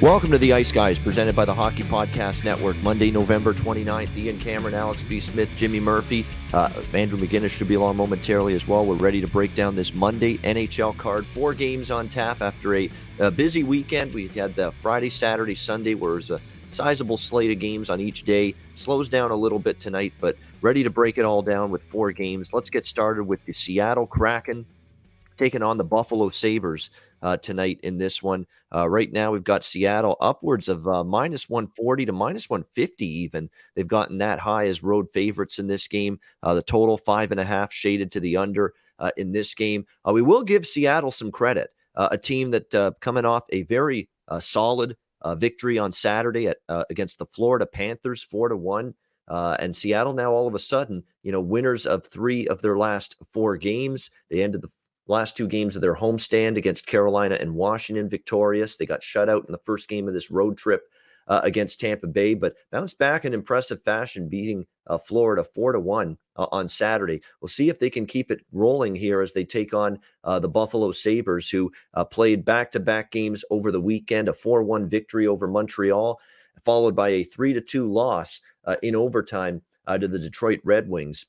Welcome to the Ice Guys, presented by the Hockey Podcast Network. Monday, November 29th. Ian Cameron, Alex B. Smith, Jimmy Murphy. Uh, Andrew McGinnis should be along momentarily as well. We're ready to break down this Monday NHL card. Four games on tap after a, a busy weekend. We had the Friday, Saturday, Sunday, where a sizable slate of games on each day. Slows down a little bit tonight, but ready to break it all down with four games. Let's get started with the Seattle Kraken taking on the Buffalo Sabres uh, tonight in this one. Uh, right now, we've got Seattle upwards of uh, minus 140 to minus 150, even. They've gotten that high as road favorites in this game. Uh, the total five and a half shaded to the under uh, in this game. Uh, we will give Seattle some credit, a team that coming off a very solid victory on Saturday at, against the Florida Panthers, four to one. Uh, and Seattle now all of a sudden, you know, winners of three of their last four games. They ended the last two games of their homestand against Carolina and Washington victorious. They got shut out in the first game of this road trip uh, against Tampa Bay, but bounced back in impressive fashion, beating uh, Florida four to one uh, on Saturday. We'll see if they can keep it rolling here as they take on uh, the Buffalo Sabres, who uh, played back to back games over the weekend, a four one victory over Montreal, followed by a three to two loss uh, in overtime to the Detroit Red Wings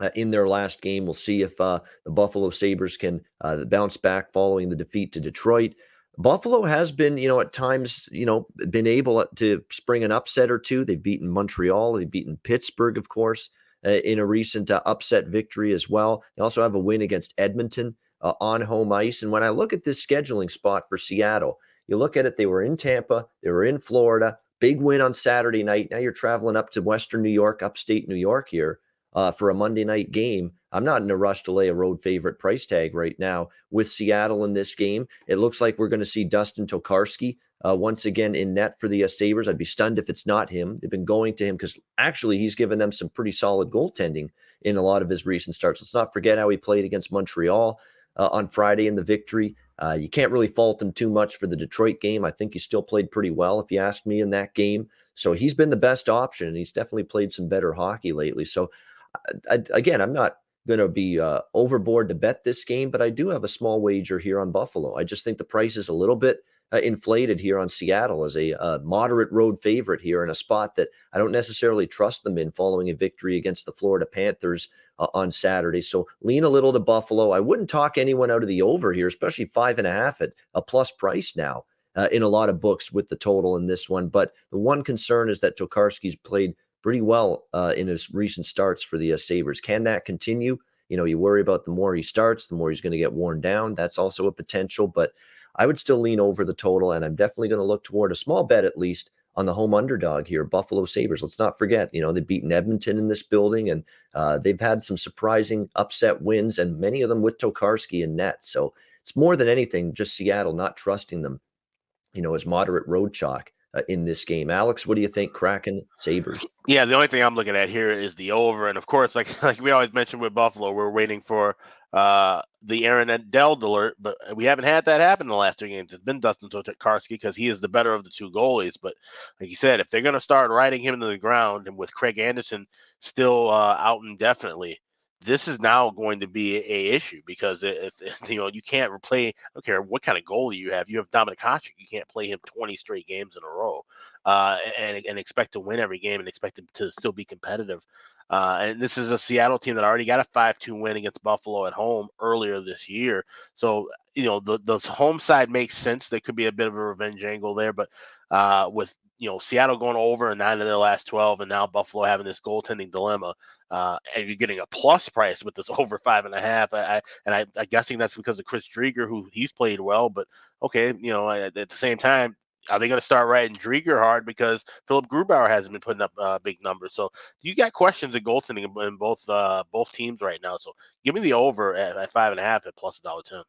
uh, in their last game. We'll see if uh, the Buffalo Sabres can uh, bounce back following the defeat to Detroit. Buffalo has been, you know, at times, you know, been able to spring an upset or two. They've beaten Montreal, they've beaten Pittsburgh, of course, uh, in a recent uh, upset victory as well. They also have a win against Edmonton uh, on home ice. And when I look at this scheduling spot for Seattle, you look at it, they were in Tampa, they were in Florida, big win on Saturday night. Now you're traveling up to Western New York, upstate New York here uh, for a Monday night game. I'm not in a rush to lay a road favorite price tag right now with Seattle in this game. It looks like we're going to see Dustin Tokarski uh, once again in net for the uh, Sabres. I'd be stunned if it's not him. They've been going to him because actually he's given them some pretty solid goaltending in a lot of his recent starts. Let's not forget how he played against Montreal uh, on Friday in the victory. Uh, you can't really fault him too much for the Detroit game. I think he still played pretty well, if you ask me, in that game. So he's been the best option, and he's definitely played some better hockey lately. So I, again, I'm not going to be uh, overboard to bet this game, but I do have a small wager here on Buffalo. I just think the price is a little bit uh, inflated here on Seattle as a uh, moderate road favorite here in a spot that I don't necessarily trust them in following a victory against the Florida Panthers uh, on Saturday. So lean a little to Buffalo. I wouldn't talk anyone out of the over here, especially five and a half at a plus price now. Uh, in a lot of books with the total in this one. But the one concern is that Tokarski's played pretty well uh, in his recent starts for the uh, Sabres. Can that continue? You know, you worry about the more he starts, the more he's going to get worn down. That's also a potential, but I would still lean over the total, and I'm definitely going to look toward a small bet at least on the home underdog here, Buffalo Sabres. Let's not forget, you know, they've beaten Edmonton in this building, and uh, they've had some surprising upset wins, and many of them with Tokarski in net. So it's more than anything just Seattle not trusting them, you know, as moderate road chalk uh, in this game. Alex, what do you think? Kraken Sabres. Yeah, the only thing I'm looking at here is the over, and of course, like like we always mentioned with Buffalo, we're waiting for uh, the Aaron Dell alert, but we haven't had that happen in the last two games. It's been Dustin Tokarski because he is the better of the two goalies. But like you said, if they're going to start riding him to the ground, and with Craig Anderson still uh, out indefinitely, this is now going to be a issue because if, if, you know you can't play, I don't care what kind of goalie you have. You have Dominik Hasek, you can't play him 20 straight games in a row, uh, and and expect to win every game and expect him to still be competitive. Uh, and this is a Seattle team that already got a 5-2 win against Buffalo at home earlier this year. So you know the the home side makes sense. There could be a bit of a revenge angle there, but uh, with you know, Seattle going over in nine of their last 12, and now Buffalo having this goaltending dilemma. Uh, and you're getting a plus price with this over five and a half. I, I and I, guessing that's because of Chris Driedger, who he's played well. But okay, you know, at, the same time, are they going to start riding Driedger hard because Philipp Grubauer hasn't been putting up uh, big numbers? So you got questions at goaltending in both uh, both teams right now. So give me the over at, at five and a half at plus a dollar ten.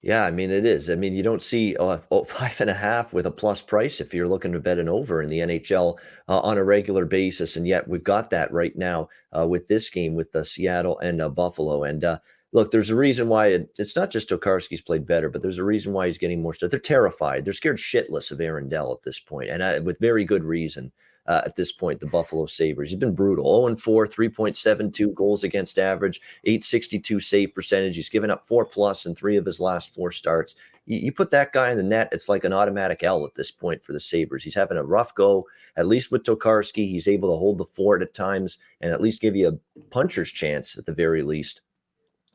Yeah, I mean it is. I mean you don't see uh, oh, five and a half with a plus price if you're looking to bet an over in the NHL uh, on a regular basis, and yet we've got that right now uh, with this game with the Seattle and uh, Buffalo. And uh, look, there's a reason why it, it's not just Tokarski's played better, but there's a reason why he's getting more stuff. They're terrified. They're scared shitless of Aaron Dell at this point, and uh, with very good reason uh, at this point, the Buffalo Sabres. He's been brutal 0 4, 3.72 goals against average, 862 save percentage. He's given up four plus in three of his last four starts. You, you put that guy in the net, it's like an automatic L at this point for the Sabres. He's having a rough go, at least with Tokarski. He's able to hold the fort at times and at least give you a puncher's chance at the very least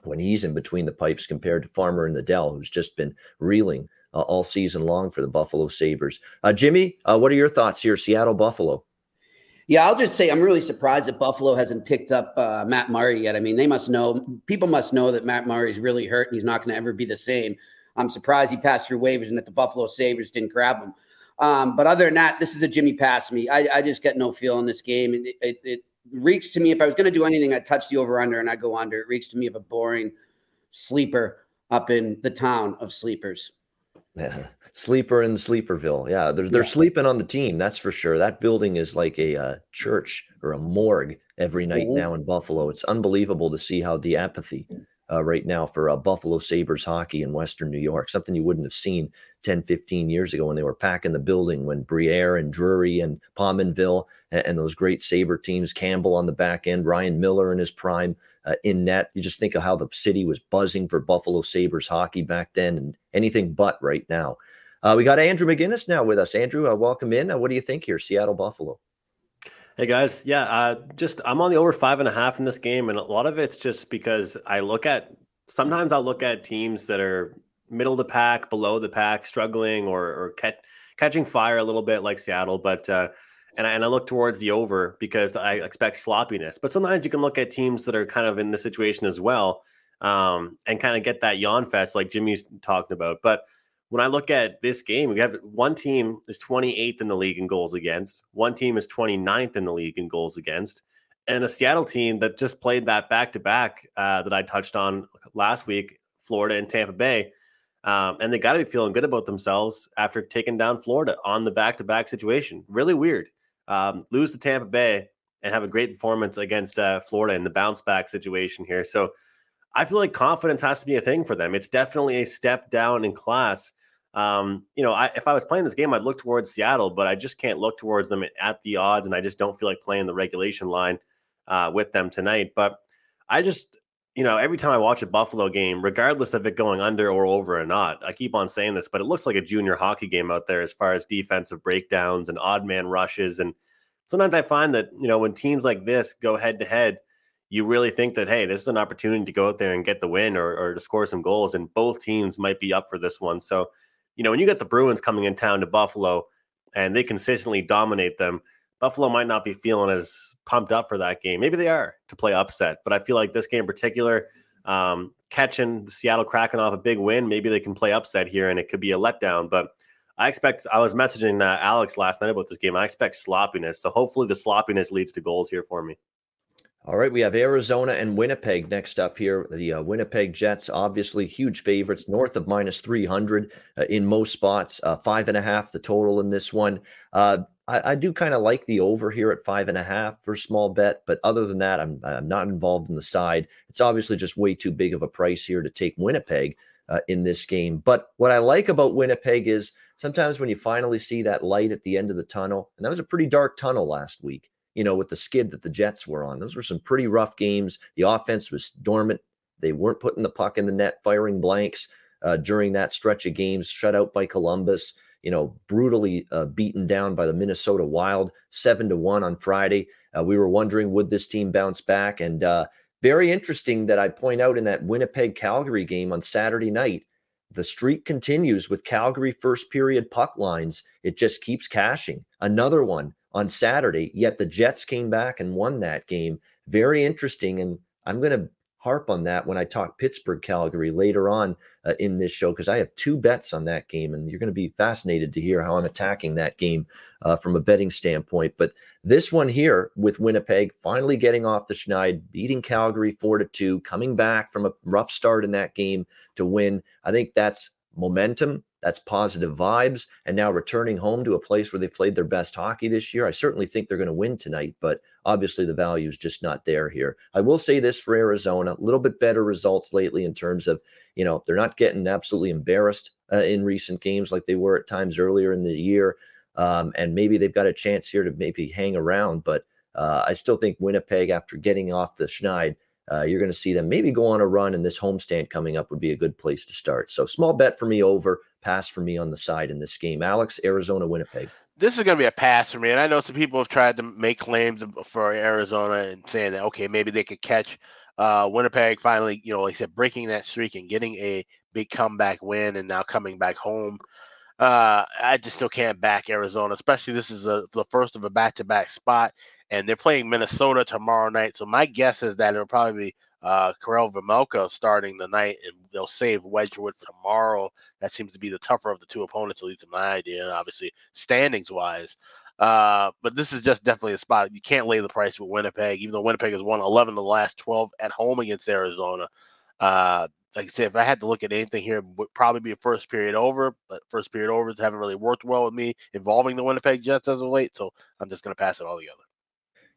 when he's in between the pipes compared to Farmer and the Dell, who's just been reeling uh, all season long for the Buffalo Sabres. Uh, Jimmy, uh, what are your thoughts here, Seattle Buffalo? Yeah, I'll just say I'm really surprised that Buffalo hasn't picked up uh, Matt Murray yet. I mean, they must know, people must know that Matt Murray is really hurt and he's not going to ever be the same. I'm surprised he passed through waivers and that the Buffalo Sabres didn't grab him. Um, but other than that, this is a Jimmy pass me. I, I just get no feel in this game. It, it, it reeks to me, if I was going to do anything, I'd touch the over under and I'd go under. It reeks to me of a boring sleeper up in the town of sleepers. Yeah. Sleeper in Sleeperville. Yeah, they're they're yeah. sleeping on the team. That's for sure. That building is like a uh, church or a morgue every night mm-hmm. now in Buffalo. It's unbelievable to see how the apathy uh, right now for uh, Buffalo Sabres hockey in Western New York, something you wouldn't have seen 10, 15 years ago when they were packing the building, when Briere and Drury and Pominville and, and those great Sabre teams, Campbell on the back end, Ryan Miller in his prime uh, in net. You just think of how the city was buzzing for Buffalo Sabres hockey back then and anything but right now. Uh, we got Andrew McGinnis now with us. Andrew, uh, welcome in. Uh, what do you think here, Seattle Buffalo? Hey guys, yeah, uh, just I'm on the over five and a half in this game, and a lot of it's just because I look at sometimes I'll look at teams that are middle of the pack, below the pack, struggling or or catch, catching fire a little bit like Seattle, but uh, and I, and I look towards the over because I expect sloppiness. But sometimes you can look at teams that are kind of in the situation as well, um, and kind of get that yawn fest like Jimmy's talking about. But when I look at this game, we have one team is 28th in the league in goals against, one team is 29th in the league in goals against, and a Seattle team that just played that back to back that I touched on last week, Florida and Tampa Bay. Um, and they got to be feeling good about themselves after taking down Florida on the back to back situation. Really weird um, lose to Tampa Bay and have a great performance against uh, Florida in the bounce back situation here. So I feel like confidence has to be a thing for them. It's definitely a step down in class. Um, you know, I, if I was playing this game, I'd look towards Seattle, but I just can't look towards them at the odds, and I just don't feel like playing the regulation line uh, with them tonight. But I just, you know, every time I watch a Buffalo game, regardless of it going under or over or not, I keep on saying this, but it looks like a junior hockey game out there as far as defensive breakdowns and odd man rushes. And sometimes I find that, you know, when teams like this go head to head, you really think that, hey, this is an opportunity to go out there and get the win or, or to score some goals. And both teams might be up for this one. So, you know, when you get the Bruins coming in town to Buffalo and they consistently dominate them, Buffalo might not be feeling as pumped up for that game. Maybe they are to play upset, but I feel like this game in particular, um, catching Seattle Kraken off a big win, maybe they can play upset here and it could be a letdown. But I expect, I was messaging uh, Alex last night about this game. I expect sloppiness. So hopefully the sloppiness leads to goals here for me. All right, we have Arizona and Winnipeg next up here. The uh, Winnipeg Jets, obviously huge favorites, north of minus 300 uh, in most spots, uh, five and a half the total in this one. I, I, do kind of like the over here at five and a half for small bet, but other than that, I'm, I'm not involved in the side. It's obviously just way too big of a price here to take Winnipeg uh, in this game. But what I like about Winnipeg is sometimes when you finally see that light at the end of the tunnel, and that was a pretty dark tunnel last week you know, with the skid that the Jets were on. Those were some pretty rough games. The offense was dormant. They weren't putting the puck in the net, firing blanks uh, during that stretch of games, shut out by Columbus, you know, brutally uh, beaten down by the Minnesota Wild, seven to one on Friday. Uh, we were wondering, would this team bounce back? And uh, very interesting that I point out in that Winnipeg Calgary game on Saturday night, the streak continues with Calgary first period puck lines. It just keeps cashing. Another one on Saturday, yet the Jets came back and won that game. Very interesting. And I'm going to harp on that when I talk Pittsburgh Calgary later on uh, in this show because I have two bets on that game, and you're going to be fascinated to hear how I'm attacking that game uh, from a betting standpoint. But this one here with Winnipeg finally getting off the schneid, beating Calgary four to two, coming back from a rough start in that game to win. I think that's momentum. That's positive vibes. And now returning home to a place where they've played their best hockey this year. I certainly think they're going to win tonight, but obviously the value is just not there here. I will say this for Arizona, a little bit better results lately in terms of, you know, they're not getting absolutely embarrassed uh, in recent games like they were at times earlier in the year. Um, and maybe they've got a chance here to maybe hang around, but uh, I still think Winnipeg, after getting off the schneid, uh, you're going to see them maybe go on a run, and this homestand coming up would be a good place to start. So, small bet for me over, pass for me on the side in this game. Alex, Arizona, Winnipeg. This is going to be a pass for me, and I know some people have tried to make claims for Arizona and saying that okay, maybe they could catch uh, Winnipeg finally, you know, like I said, breaking that streak and getting a big comeback win, and now coming back home. Uh, I just still can't back Arizona, especially this is a, the first of a back-to-back spot, and they're playing Minnesota tomorrow night. So my guess is that it'll probably be uh, Karel Vejmelka starting the night, and they'll save Wedgewood for tomorrow. That seems to be the tougher of the two opponents, at least in my idea. Obviously, standings wise. Uh, but this is just definitely a spot you can't lay the price with Winnipeg, even though Winnipeg has won 11 of the last 12 at home against Arizona. Uh, like I said, if I had to look at anything here, it would probably be a first period over, but first period overs haven't really worked well with me involving the Winnipeg Jets as of late. So I'm just going to pass it all together.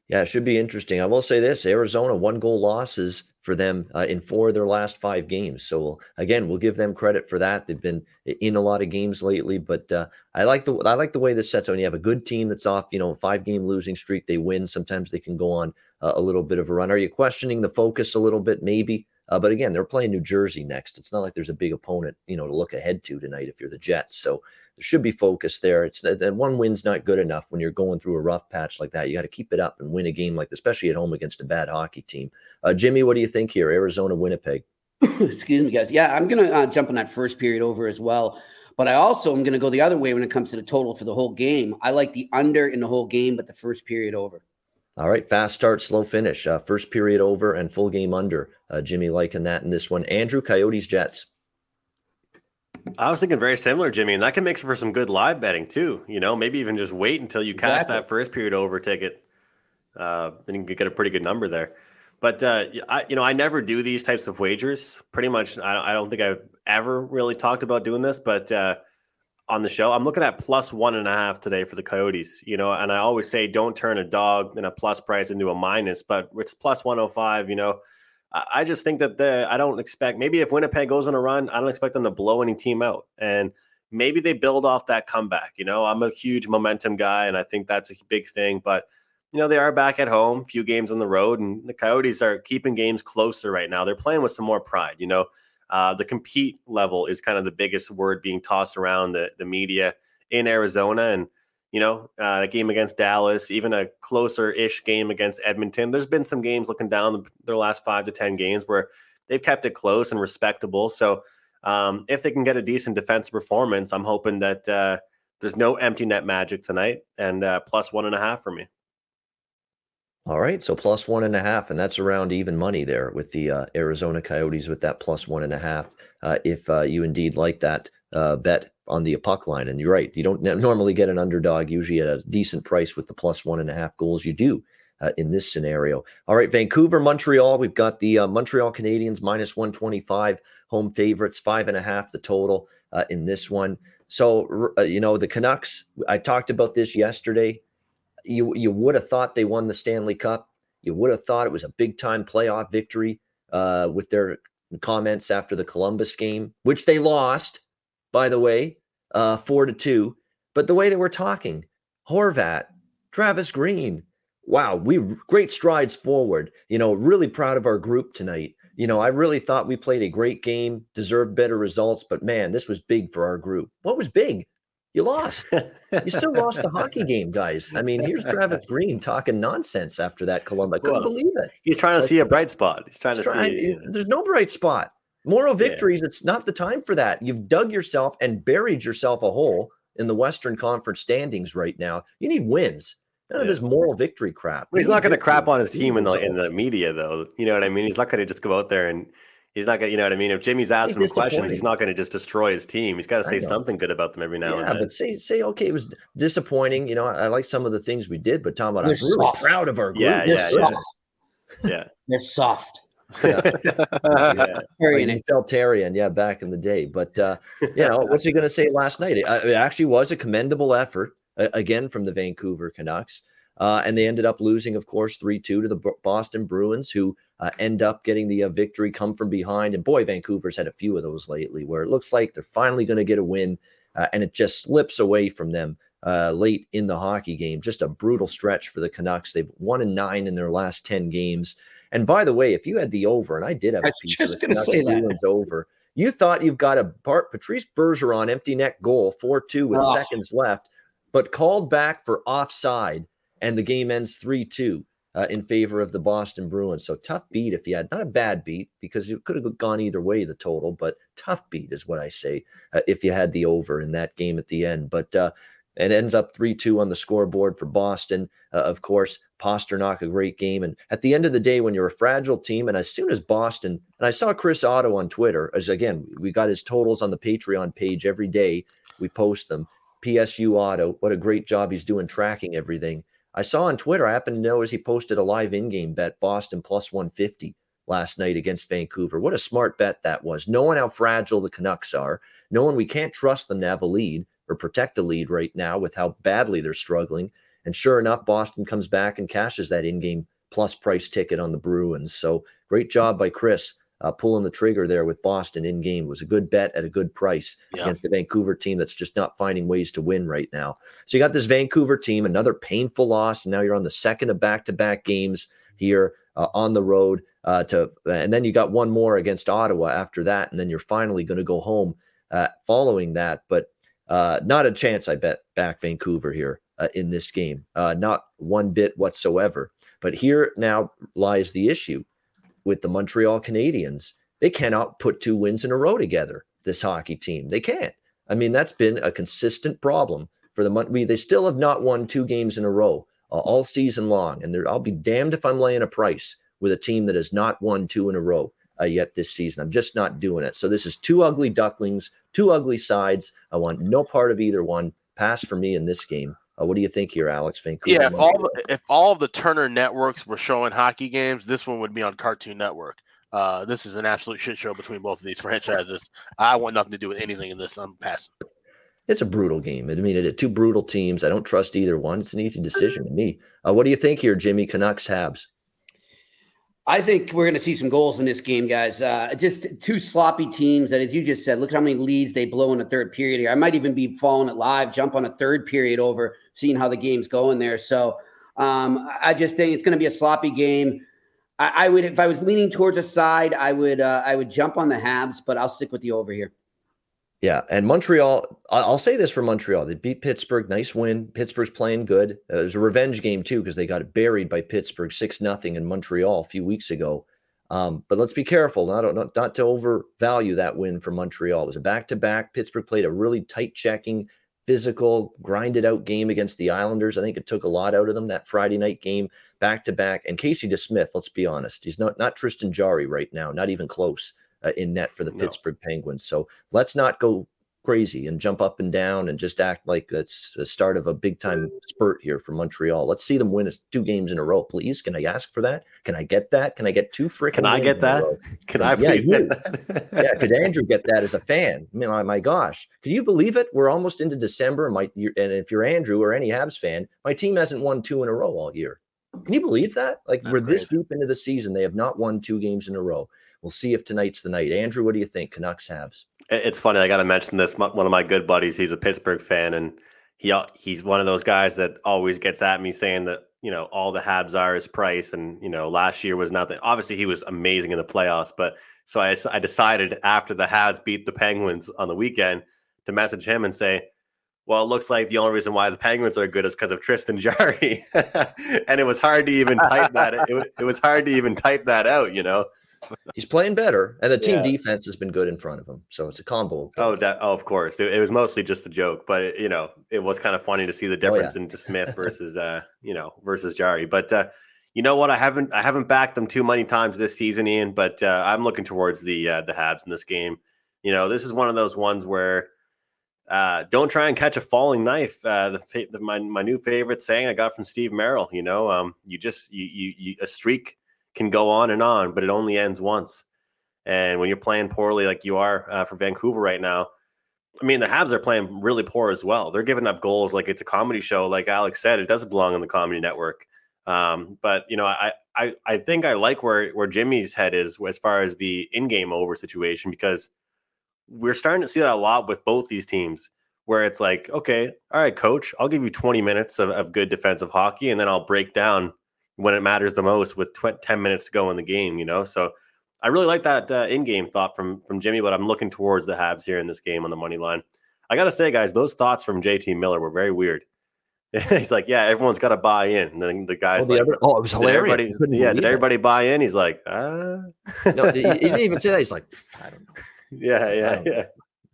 Yeah, it should be interesting. I will say this Arizona, one goal losses for them uh, in four of their last five games. So, again, we'll give them credit for that. They've been in a lot of games lately, but uh, I like the I like the way this sets out. When you have a good team that's off, you know, five game losing streak, they win. Sometimes they can go on uh, a little bit of a run. Are you questioning the focus a little bit? Maybe. Uh, but again, they're playing New Jersey next. It's not like there's a big opponent, you know, to look ahead to tonight if you're the Jets. So there should be focus there. It's that one win's not good enough when you're going through a rough patch like that. You got to keep it up and win a game like, this, especially at home against a bad hockey team. Uh, Jimmy, what do you think here? Arizona, Winnipeg. Excuse me, guys. Yeah, I'm gonna uh, jump on that first period over as well. But I also am going to go the other way when it comes to the total for the whole game. I like the under in the whole game, but the first period over. All right, fast start, slow finish. Uh, first period over and full game under. Uh, Jimmy liking that in this one. Andrew, Coyotes, Jets. I was thinking very similar, Jimmy, and that can make for some good live betting too. You know, maybe even just wait until you exactly. catch that first period over ticket. Uh, then you can get a pretty good number there. But uh, I, you know, I never do these types of wagers. Pretty much, I, I don't think I've ever really talked about doing this. But uh, on the show. I'm looking at plus one and a half today for the Coyotes, you know, and I always say don't turn a dog in a plus price into a minus, but it's plus 105, you know. I just think that the I don't expect maybe if Winnipeg goes on a run, I don't expect them to blow any team out. And maybe they build off that comeback. You know, I'm a huge momentum guy, and I think that's a big thing. But you know, they are back at home, few games on the road, and the Coyotes are keeping games closer right now. They're playing with some more pride. You know, uh, the compete level is kind of the biggest word being tossed around the, the media in Arizona. And, you know, uh, a game against Dallas, even a closer ish game against Edmonton. There's been some games looking down their last five to 10 games where they've kept it close and respectable. So um, if they can get a decent defensive performance, I'm hoping that uh, there's no empty net magic tonight and uh, plus one and a half for me. All right, so plus one and a half, and that's around even money there with the uh, Arizona Coyotes with that plus one and a half. Uh, if uh, you indeed like that uh, bet on the puck line, and you're right, you don't normally get an underdog usually at a decent price with the plus one and a half goals. You do uh, in this scenario. All right, Vancouver, Montreal. We've got the uh, Montreal Canadiens minus one twenty five home favorites, five and a half the total in this one. So you know the Canucks. I talked about this yesterday you you would have thought they won the Stanley Cup. You would have thought it was a big time playoff victory uh, with their comments after the Columbus game, which they lost, by the way, uh, four to two. But the way they were talking, Horvat, Travis Green, wow, we great strides forward. You know, really proud of our group tonight. You know, I really thought we played a great game, deserved better results, but man, this was big for our group. What was big? You lost. you still lost the hockey game, guys. I mean, here's Travis Green talking nonsense after that Columbus. I couldn't well, believe it. He's trying to like, see a bright spot. He's trying he's to trying, see. There's no bright spot. Moral victories, yeah. it's not the time for that. You've dug yourself and buried yourself a hole in the Western Conference standings right now. You need wins. None yeah. of this moral victory crap. he's not going to crap on his team in the in the media, though. You know what I mean? He's not going to just go out there and he's not going. to You know what I mean? If Jimmy's asking him questions, he's not going to just destroy his team. He's got to say something good about them every now yeah, and then. Yeah, but say say okay, it was disappointing. You know, I, I like some of the things we did, but Tom, but I'm really soft. proud of our group. Yeah, yeah, yeah. yeah. They're soft. Yeah. yeah. Like yeah, back in the day. But uh, you know, what's he going to say last night? It, uh, it, actually was a commendable effort uh, again from the Vancouver Canucks. Uh, and they ended up losing, of course, 3 2 to the Boston Bruins, who uh, end up getting the uh, victory, come from behind. And boy, Vancouver's had a few of those lately where it looks like they're finally going to get a win, uh, and it just slips away from them uh, late in the hockey game. Just a brutal stretch for the Canucks. They've won and nine in their last 10 games. And by the way, if you had the over, and I did have a piece of the Canucks Bruins over, you thought you've got a Bart, Patrice Bergeron empty net goal, 4 2 with oh. seconds left, but called back for offside and the game ends 3 2 uh, in favor of the Boston Bruins. So tough beat if you had, not a bad beat because it could have gone either way, the total, but tough beat is what I say uh, if you had the over in that game at the end. But uh, it ends up 3 2 on the scoreboard for Boston. Uh, of course, Pastrnak, a great game. And at the end of the day, when you're a fragile team, and as soon as Boston, and I saw Chris Otto on Twitter, as again, we got his totals on the Patreon page every day. We post them. PSU Auto, what a great job he's doing tracking everything. I saw on Twitter, I happen to know as he posted a live in game bet, Boston plus 150 last night against Vancouver. What a smart bet that was. Knowing how fragile the Canucks are, knowing we can't trust them to have a lead or protect a lead right now with how badly they're struggling. And sure enough, Boston comes back and cashes that in game plus price ticket on the Bruins. So great job by Chris uh, pulling the trigger there with Boston in game was a good bet at a good price yeah. against the Vancouver team that's just not finding ways to win right now. So you got this Vancouver team, another painful loss, and now you're on the second of back-to-back games here uh, on the road. Uh, to and then you got one more against Ottawa after that, and then you're finally going to go home uh, following that. But uh, not a chance, I bet, back Vancouver here uh, in this game. not one bit whatsoever. But here now lies the issue with the Montreal Canadiens. They cannot put two wins in a row together, this hockey team. They can't. I mean, that's been a consistent problem for the month. They still have not won two games in a row uh, all season long. And I'll be damned if I'm laying a price with a team that has not won two in a row uh, yet this season. I'm just not doing it. So this is two ugly ducklings, two ugly sides. I want no part of either one. Pass for me in this game. Uh, what do you think here, Alex? Vancouver. Yeah, if all the, if all of the Turner networks were showing hockey games, this one would be on Cartoon Network. Uh, this is an absolute shit show between both of these franchises. I want nothing to do with anything in this. I'm passing. It's a brutal game. I mean, it, two brutal teams. I don't trust either one. It's an easy decision to me. Uh, what do you think here, Jimmy? Canucks, Habs. I think we're going to see some goals in this game, guys. Uh, just two sloppy teams that, as you just said, look how many leads they blow in the third period here. I might even be following it live, jump on a third period over, seeing how the game's going there. So um, I just think it's going to be a sloppy game. I, I, would, if I was leaning towards a side, I would, uh, I would jump on the Habs, but I'll stick with the over here. Yeah, and Montreal. I'll say this for Montreal: they beat Pittsburgh, nice win. Pittsburgh's playing good. Uh, it was a revenge game too because they got buried by Pittsburgh six nothing in Montreal a few weeks ago. Um, but let's be careful not, not not to overvalue that win for Montreal. It was a back to back. Pittsburgh played a really tight checking, physical, grinded out game against the Islanders. I think it took a lot out of them that Friday night game, back to back. And Casey DeSmith, let's be honest, he's not not Tristan Jarry right now, not even close uh, in net for the no. Pittsburgh Penguins. So let's not go crazy and jump up and down and just act like that's the start of a big time spurt here for Montreal. Let's see them win us two games in a row, please. Can I ask for that? Can I get that? Can I get two freaking? Can I get that? Can I please yeah, get that? yeah, could Andrew get that as a fan? I mean, my, my gosh, can you believe it? We're almost into December. My, and if you're Andrew or any Habs fan, my team hasn't won two in a row all year. Can you believe that? Like That's we're great. this deep into the season, they have not won two games in a row. We'll see if tonight's the night. Andrew, what do you think? Canucks Habs. It's funny. I got to mention this. One of my good buddies, he's a Pittsburgh fan, and he he's one of those guys that always gets at me saying that you know all the Habs are is price, and you know last year was nothing. Obviously, he was amazing in the playoffs, but so I, I decided after the Habs beat the Penguins on the weekend to message him and say, well, it looks like the only reason why the Penguins are good is because of Tristan Jarry, and it was hard to even type that. It was, it was hard to even type that out, you know. He's playing better, and the team Yeah. defense has been good in front of him. So it's a combo. Oh, that, oh, of course. It, it was mostly just a joke, but it, you know, it was kind of funny to see the Oh, yeah. difference into Smith versus, uh, you know, versus Jarry. But uh, you know what? I haven't, I haven't backed them too many times this season, Ian. But uh, I'm looking towards the uh, the Habs in this game. You know, this is one of those ones where uh, don't try and catch a falling knife. Uh, the, the my my new favorite saying I got from Steve Merrill. You know, um, you just you, you you a streak can go on and on, but it only ends once. And when you're playing poorly like you are uh, for Vancouver right now, I mean, the Habs are playing really poor as well. They're giving up goals like it's a comedy show. Like Alex said, it doesn't belong on the comedy network. Um, but you know, I, I I think I like where where Jimmy's head is as far as the in-game over situation because we're starting to see that a lot with both these teams where it's like, okay, all right, coach, I'll give you 20 minutes of, of good defensive hockey, and then I'll break down when it matters the most with tw- 10 minutes to go in the game, you know? So I really like that uh, in-game thought from from Jimmy, but I'm looking towards the Habs here in this game on the money line. I gotta say, guys, those thoughts from JT Miller were very weird. He's like, yeah, everyone's got to buy in. And then the Oh, guys the like, other- oh, it was did hilarious. everybody, yeah, did it. everybody buy in? He's like, ah, No, he, he didn't even say that. He's like, I don't know. yeah, yeah, yeah.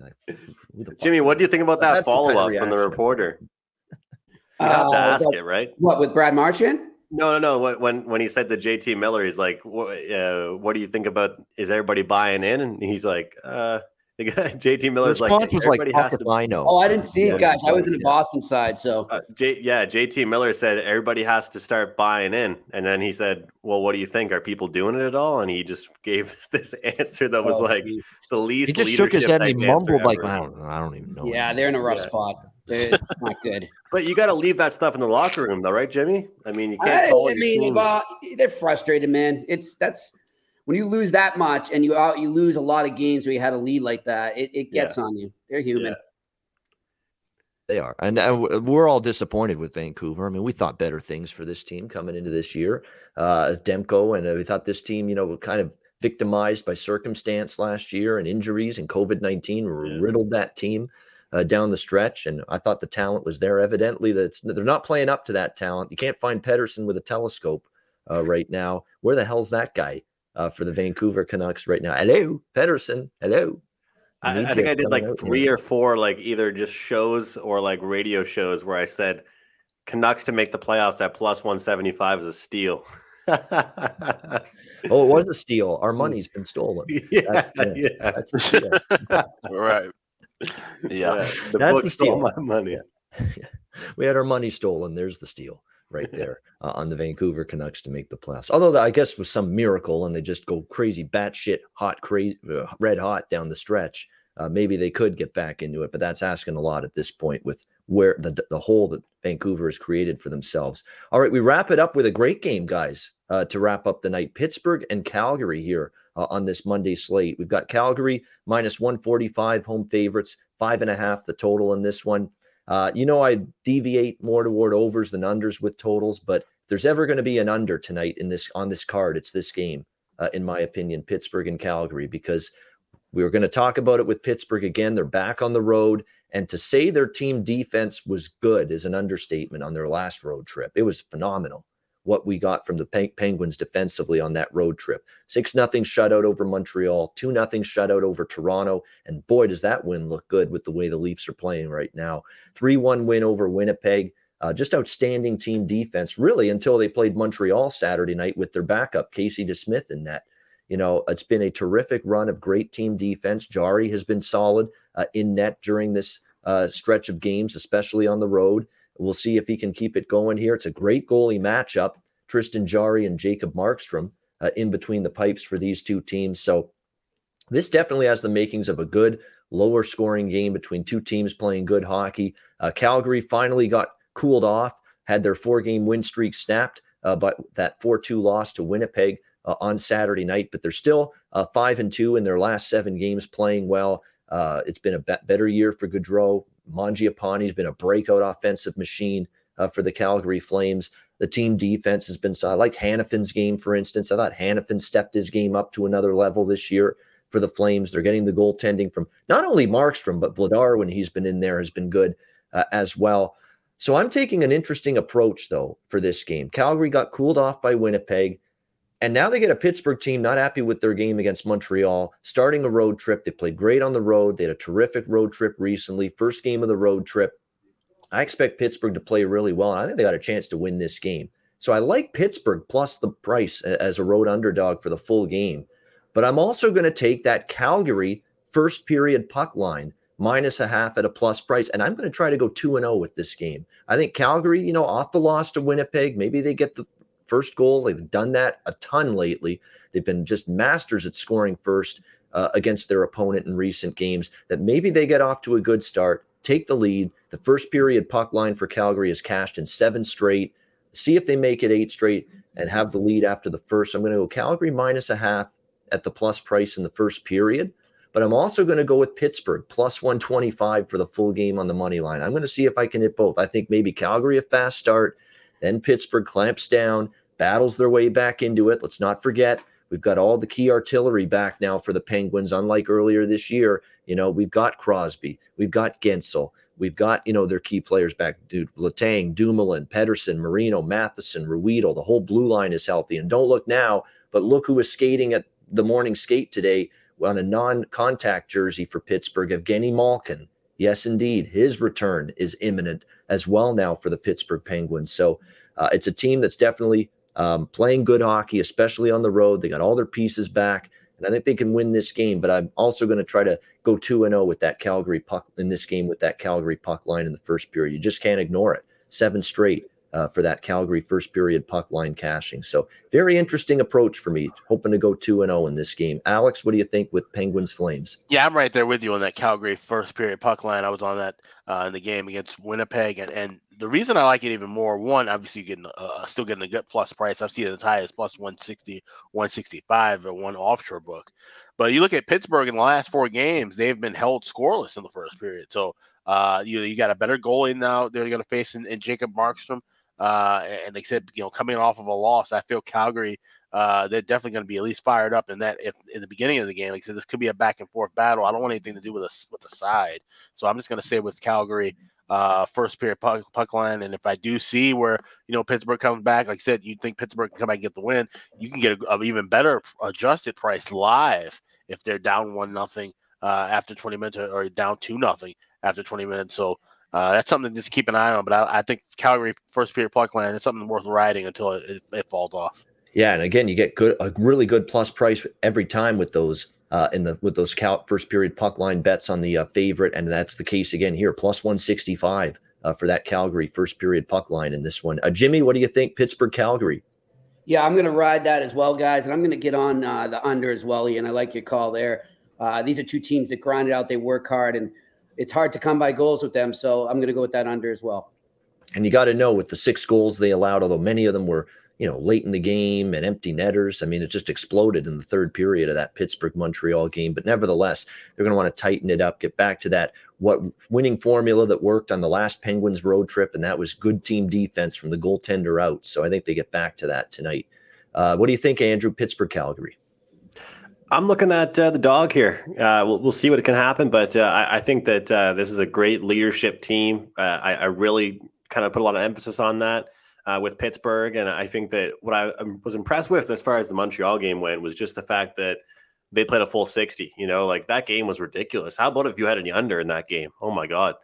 Like, who the fuck Jimmy, what do you think about that That's the kind of follow up from the reporter? You have to Uh, ask what- it, right? What with Brad Marchand? No, no, no. When when, when he said to JT Miller, he's like, "What? Uh, what do you think about? Is everybody buying in?" And he's like, uh, the guy, "JT Miller's like, response was like, everybody fuck has to." I know. Oh, I didn't see Yeah, it, guys. I was in the yeah. Boston side, so Uh, J, yeah, JT Miller said everybody has to start buying in, and then he said, "Well, what do you think? Are people doing it at all?" And he just gave this answer that was Oh, like geez. the least. He just shook his head and he mumbled like. I don't know. I don't even know. yeah, they're in a rough Yeah. spot. It's not good. But you got to leave that stuff in the locker room, though, right, Jimmy? I mean, you can't I, call I your mean, team- well, they're frustrated, man. It's that's when you lose that much and you out you lose a lot of games where you had a lead like that. It, it gets on you. They're human. Yeah. They are, and uh, we're all disappointed with Vancouver. I mean, we thought better things for this team coming into this year uh, as Demko, and uh, we thought this team, you know, kind of victimized by circumstance last year and injuries and COVID nineteen Yeah. riddled that team uh, down the stretch. And I thought the talent was there. Evidently, that's they're not playing up to that talent. You can't find Pettersson with a telescope uh, right now. Where the hell's that guy uh, for the Vancouver Canucks right now? Hello, Pettersson. Hello. I, I think I did like out here. three or four, like either just shows or like radio shows where I said Canucks to make the playoffs at plus 175 is a steal. Oh, it was a steal. Our money's been stolen. yeah, yeah. yeah. That's the steal. right. Yeah. yeah. The That's book the stole steal. my money. we had our money stolen. There's the steal right there uh, on the Vancouver Canucks to make the playoffs. Although I guess with some miracle and they just go crazy, batshit hot, crazy, uh, red hot down the stretch, uh, maybe they could get back into it. But that's asking a lot at this point with where the the hole that Vancouver has created for themselves. All right, we wrap it up with a great game, guys. Uh, to wrap up the night, Pittsburgh and Calgary here uh, on this Monday slate. We've got Calgary minus 145 home favorites, five and a half the total in this one. Uh, you know, I deviate more toward overs than unders with totals, but there's ever going to be an under tonight in this on this card, it's this game, uh, in my opinion, Pittsburgh and Calgary, because we were going to talk about it with Pittsburgh again. They're back on the road, and to say their team defense was good is an understatement on their last road trip. It was phenomenal what we got from the Penguins defensively on that road trip. Six nothing shutout over Montreal, two nothing shutout over Toronto, and boy does that win look good with the way the Leafs are playing right now. 3 1 win over Winnipeg. Uh, just outstanding team defense, really, until they played Montreal Saturday night with their backup, Casey DeSmith, in net. You know, it's been a terrific run of great team defense. Jarry has been solid uh, in net during this uh, stretch of games, especially on the road. We'll see if he can keep it going here. It's a great goalie matchup. Tristan Jarry and Jacob Markstrom uh, in between the pipes for these two teams. So this definitely has the makings of a good lower scoring game between two teams playing good hockey. Uh, Calgary finally got cooled off, had their four game win streak snapped uh, by that 4 2 loss to Winnipeg uh, on Saturday night, but they're still uh, 5 and 2 in their last seven games playing well. Uh, it's been a be- better year for Gaudreau. Mangiapane's been a breakout offensive machine uh, for the Calgary Flames. The team defense has been, I like Hanifin's game, for instance. I thought Hanifin stepped his game up to another level this year for the Flames. They're getting the goaltending from not only Markstrom, but Vladar, when he's been in there, has been good uh, as well. So I'm taking an interesting approach, though, for this game. Calgary got cooled off by Winnipeg. And now they get a Pittsburgh team not happy with their game against Montreal, starting a road trip. They played great on the road. They had a terrific road trip recently, first game of the road trip. I expect Pittsburgh to play really well, and I think they got a chance to win this game. So I like Pittsburgh plus the price as a road underdog for the full game. But I'm also going to take that Calgary first period puck line minus a half at a plus price. And I'm going to try to go 2 and 0 with this game. I think Calgary, you know, off the loss to Winnipeg, maybe they get the first goal. They've done that a ton lately. They've been just masters at scoring first uh, against their opponent in recent games. That maybe they get off to a good start, take the lead. The first period puck line for Calgary is cashed in seven straight. See if they make it eight straight and have the lead after the first. I'm going to go Calgary minus a half at the plus price in the first period. But I'm also going to go with Pittsburgh plus 125 for the full game on the money line. I'm going to see if I can hit both. I think maybe Calgary a fast start, then Pittsburgh clamps down, battles their way back into it. Let's not forget we've got all the key artillery back now for the Penguins. Unlike earlier this year, you know we've got Crosby, we've got Guentzel, we've got you know their key players back. Dude, Letang, Dumoulin, Pettersson, Marino, Matheson, Ruhwedel. The whole blue line is healthy. And don't look now, but look who was skating at the morning skate today on a non-contact jersey for Pittsburgh, Evgeny Malkin. Yes, indeed, his return is imminent as well now for the Pittsburgh Penguins. So uh, it's a team that's definitely um, playing good hockey, especially on the road. They got all their pieces back, and I think they can win this game. But I'm also going to try to go two and zero oh with that Calgary puck in this game with that Calgary puck line in the first period. You just can't ignore it. Seven straight uh, for that Calgary first period puck line cashing. So very interesting approach for me. Hoping to go two and zero oh in this game. Alex, what do you think with Penguins Flames? Yeah, I'm right there with you on that Calgary first period puck line. I was on that uh, in the game against Winnipeg, and, and the reason I like it even more, one, obviously getting uh, still getting a good plus price. I've seen it as high as plus 160, 165 or one offshore book. But you look at Pittsburgh in the last four games, they've been held scoreless in the first period. So uh, you you got a better goalie now they're going to face in, in Jacob Markstrom. Uh, and they said, you know, coming off of a loss, I feel Calgary, uh, they're definitely going to be at least fired up. in that if in the beginning of the game, like I said, this could be a back and forth battle. I don't want anything to do with us with the side, so I'm just going to stay with Calgary. Uh, first period puck, puck line, and if I do see where you know Pittsburgh comes back, like I said, you think Pittsburgh can come back and get the win, you can get a, a even better adjusted price live if they're down one nothing uh, after 20 minutes or, or down two nothing after 20 minutes. So uh, that's something to just keep an eye on. But I, I think Calgary first period puck line is something worth riding until it, it, it, falls off. Yeah, and again, you get good a really good plus price every time with those uh, in the with those Cal, first period puck line bets on the uh, favorite, and that's the case again here, plus one sixty five uh, for that Calgary first period puck line in this one. Uh, Jimmy, what do you think? Pittsburgh Calgary. Yeah, I'm going to ride that as well, guys, and I'm going to get on uh, the under as well. Ian, I like your call there. Uh, these are two teams that grind it out, they work hard, and it's hard to come by goals with them. So I'm going to go with that under as well. And you got to know with the six goals they allowed, although many of them were, you know, late in the game and empty netters. I mean, it just exploded in the third period of that Pittsburgh Montreal game. But nevertheless, they're going to want to tighten it up, get back to that what winning formula that worked on the last Penguins road trip, and that was good team defense from the goaltender out. So I think they get back to that tonight. Uh, what do you think, Andrew? Pittsburgh Calgary. I'm looking at uh, the dog here. Uh, we'll, we'll see what can happen, but uh, I, I, think that uh, this is a great leadership team. Uh, I, I, really kind of put a lot of emphasis on that uh, with Pittsburgh, and I think that what I was impressed with as far as the Montreal game went was just the fact that they played a full 60. You know, like that game was ridiculous. How about if you had any under in that game? Oh my god,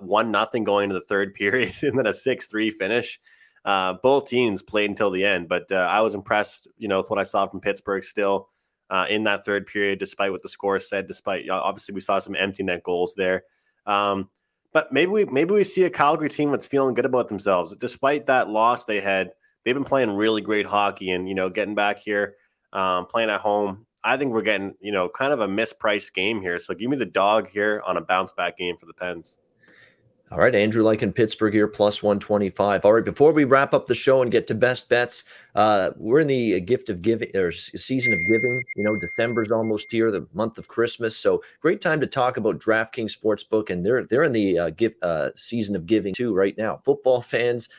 one nothing going into the third period, and then a six three finish. both teams played until the end, but I was impressed. You know, with what I saw from Pittsburgh still uh, in that third period, despite what the score said. Despite obviously we saw some empty net goals there. Um, but maybe we maybe we see a Calgary team that's feeling good about themselves. Despite that loss they had, they've been playing really great hockey, and you know, getting back here, um, playing at home. I think we're getting you know kind of a mispriced game here. So give me the dog here on a bounce back game for the Pens. All right, Andrew in Pittsburgh here, plus 125. All right, before we wrap up the show and get to best bets, uh, we're in the gift of giving or season of giving. You know, December's almost here, the month of Christmas. So great time to talk about DraftKings Sportsbook. And they're they're in the uh, uh, season of giving too right now. Football fans,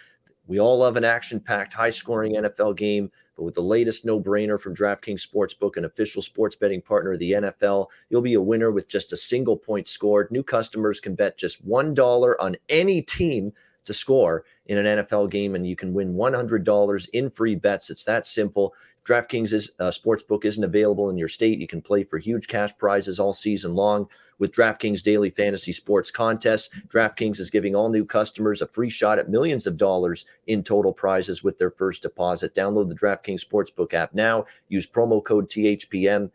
we all love an action packed, high scoring NFL game. But with the latest no brainer from DraftKings Sportsbook, an official sports betting partner of the NFL, you'll be a winner with just a single point scored. New customers can bet just $1 on any team to score in an NFL game, and you can win $100 in free bets. It's that simple. DraftKings is, uh, sportsbook isn't available in your state. You can play for huge cash prizes all season long with DraftKings daily fantasy sports contests. DraftKings is giving all new customers a free shot at millions of dollars in total prizes with their first deposit. Download the DraftKings Sportsbook app now. Use promo code THPM,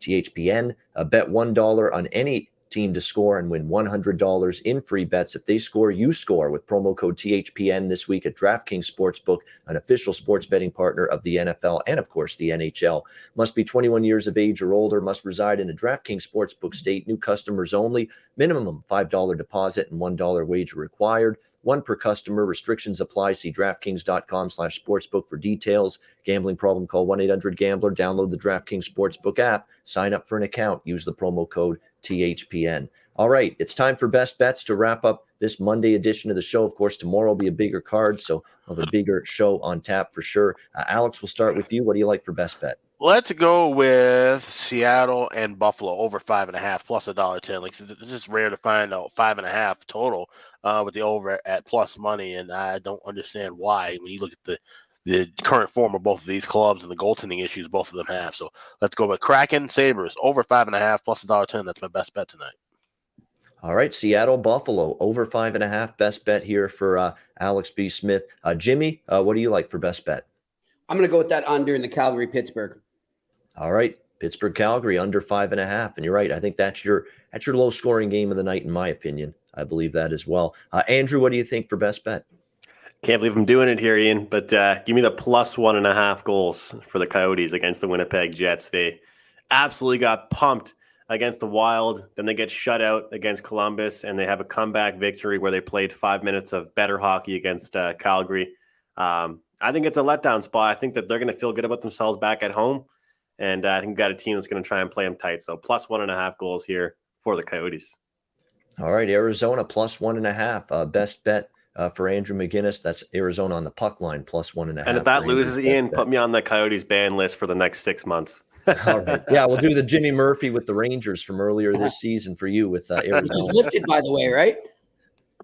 THPN. Uh, bet $1 on any team to score and win $100 in free bets. If they score, you score with promo code THPN this week at DraftKings Sportsbook, an official sports betting partner of the NFL and, of course, the NHL. Must be 21 years of age or older, must reside in a DraftKings Sportsbook state. New customers only. Minimum $5 deposit and $1 wager required one per customer. Restrictions apply. See DraftKings.com slash sportsbook for details. Gambling problem, call 1-800-GAMBLER. Download the DraftKings Sportsbook app. Sign up for an account. Use the promo code THPN. All right, it's time for best bets to wrap up this Monday edition of the show. Of course, tomorrow will be a bigger card, so we'll have a bigger show on tap for sure. Uh, Alex, we'll start with you. What do you like for best bet? Let's go with Seattle and Buffalo over five and a half plus a dollar ten. Like this is rare to find out five and a half total uh, with the over at plus money, and I don't understand why when you look at the the current form of both of these clubs and the goaltending issues both of them have. So let's go with Kraken Sabres over five and a half plus a dollar ten. That's my best bet tonight. All right, Seattle Buffalo over five and a half. Best bet here for uh, Alex B. Smith. Uh, Jimmy, uh, what do you like for best bet? I'm going to go with that under in the Calgary Pittsburgh. All right, Pittsburgh Calgary under five and a half. And you're right. I think that's your that's your low scoring game of the night, in my opinion. I believe that as well. Uh, Andrew, what do you think for best bet? Can't believe I'm doing it here, Ian. But uh, give me the plus one and a half goals for the Coyotes against the Winnipeg Jets. They absolutely got pumped against the Wild. Then they get shut out against Columbus, and they have a comeback victory where they played five minutes of better hockey against uh, Calgary. Um, I think it's a letdown spot. I think that they're going to feel good about themselves back at home, and uh, I think we've got a team that's going to try and play them tight. So plus one and a half goals here for the Coyotes. All right, Arizona plus one and a half. Uh, best bet uh, for Andrew McGinnis. That's Arizona on the puck line plus one and a half. And if that loses, Ian, put me on the Coyotes ban list for the next six months. All right. Yeah, we'll do the Jimmy Murphy with the Rangers from earlier this season for you with uh, Arizona. Which is lifted, by the way, right?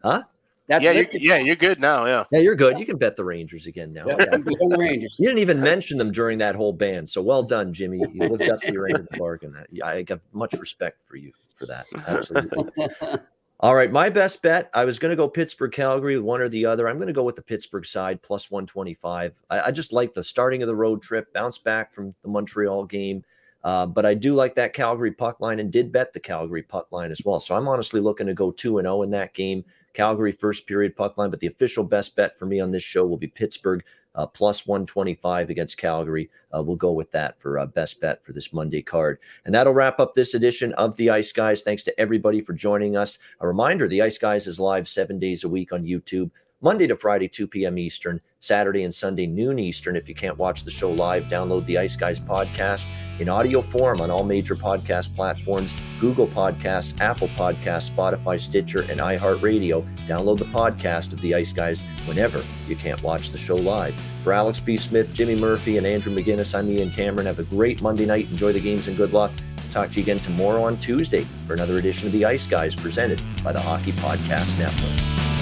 Huh? That's yeah, you're, yeah, you're good now. Yeah, yeah, you're good. You can bet the Rangers again now. Yeah, the Rangers. You didn't even mention them during that whole ban, so well done, Jimmy. You lived up to your end of the bargain. I have much respect for you for that. Absolutely. All right, my best bet. I was going to go Pittsburgh, Calgary, one or the other. I'm going to go with the Pittsburgh side plus 125. I, I just like the starting of the road trip, bounce back from the Montreal game. Uh, but I do like that Calgary puck line and did bet the Calgary puck line as well. So I'm honestly looking to go 2 and 0 in that game. Calgary first period puck line, but the official best bet for me on this show will be Pittsburgh uh, plus 125 against Calgary. Uh, we'll go with that for uh, best bet for this Monday card. And that'll wrap up this edition of the Ice Guys. Thanks to everybody for joining us. A reminder the Ice Guys is live seven days a week on YouTube. Monday to Friday, 2 p.m. Eastern, Saturday and Sunday, noon Eastern. If you can't watch the show live, download the Ice Guys podcast in audio form on all major podcast platforms Google Podcasts, Apple Podcasts, Spotify, Stitcher, and iHeartRadio. Download the podcast of the Ice Guys whenever you can't watch the show live. For Alex B. Smith, Jimmy Murphy, and Andrew McGinnis, I'm Ian Cameron. Have a great Monday night. Enjoy the games and good luck. Talk to you again tomorrow on Tuesday for another edition of the Ice Guys presented by the Hockey Podcast Network.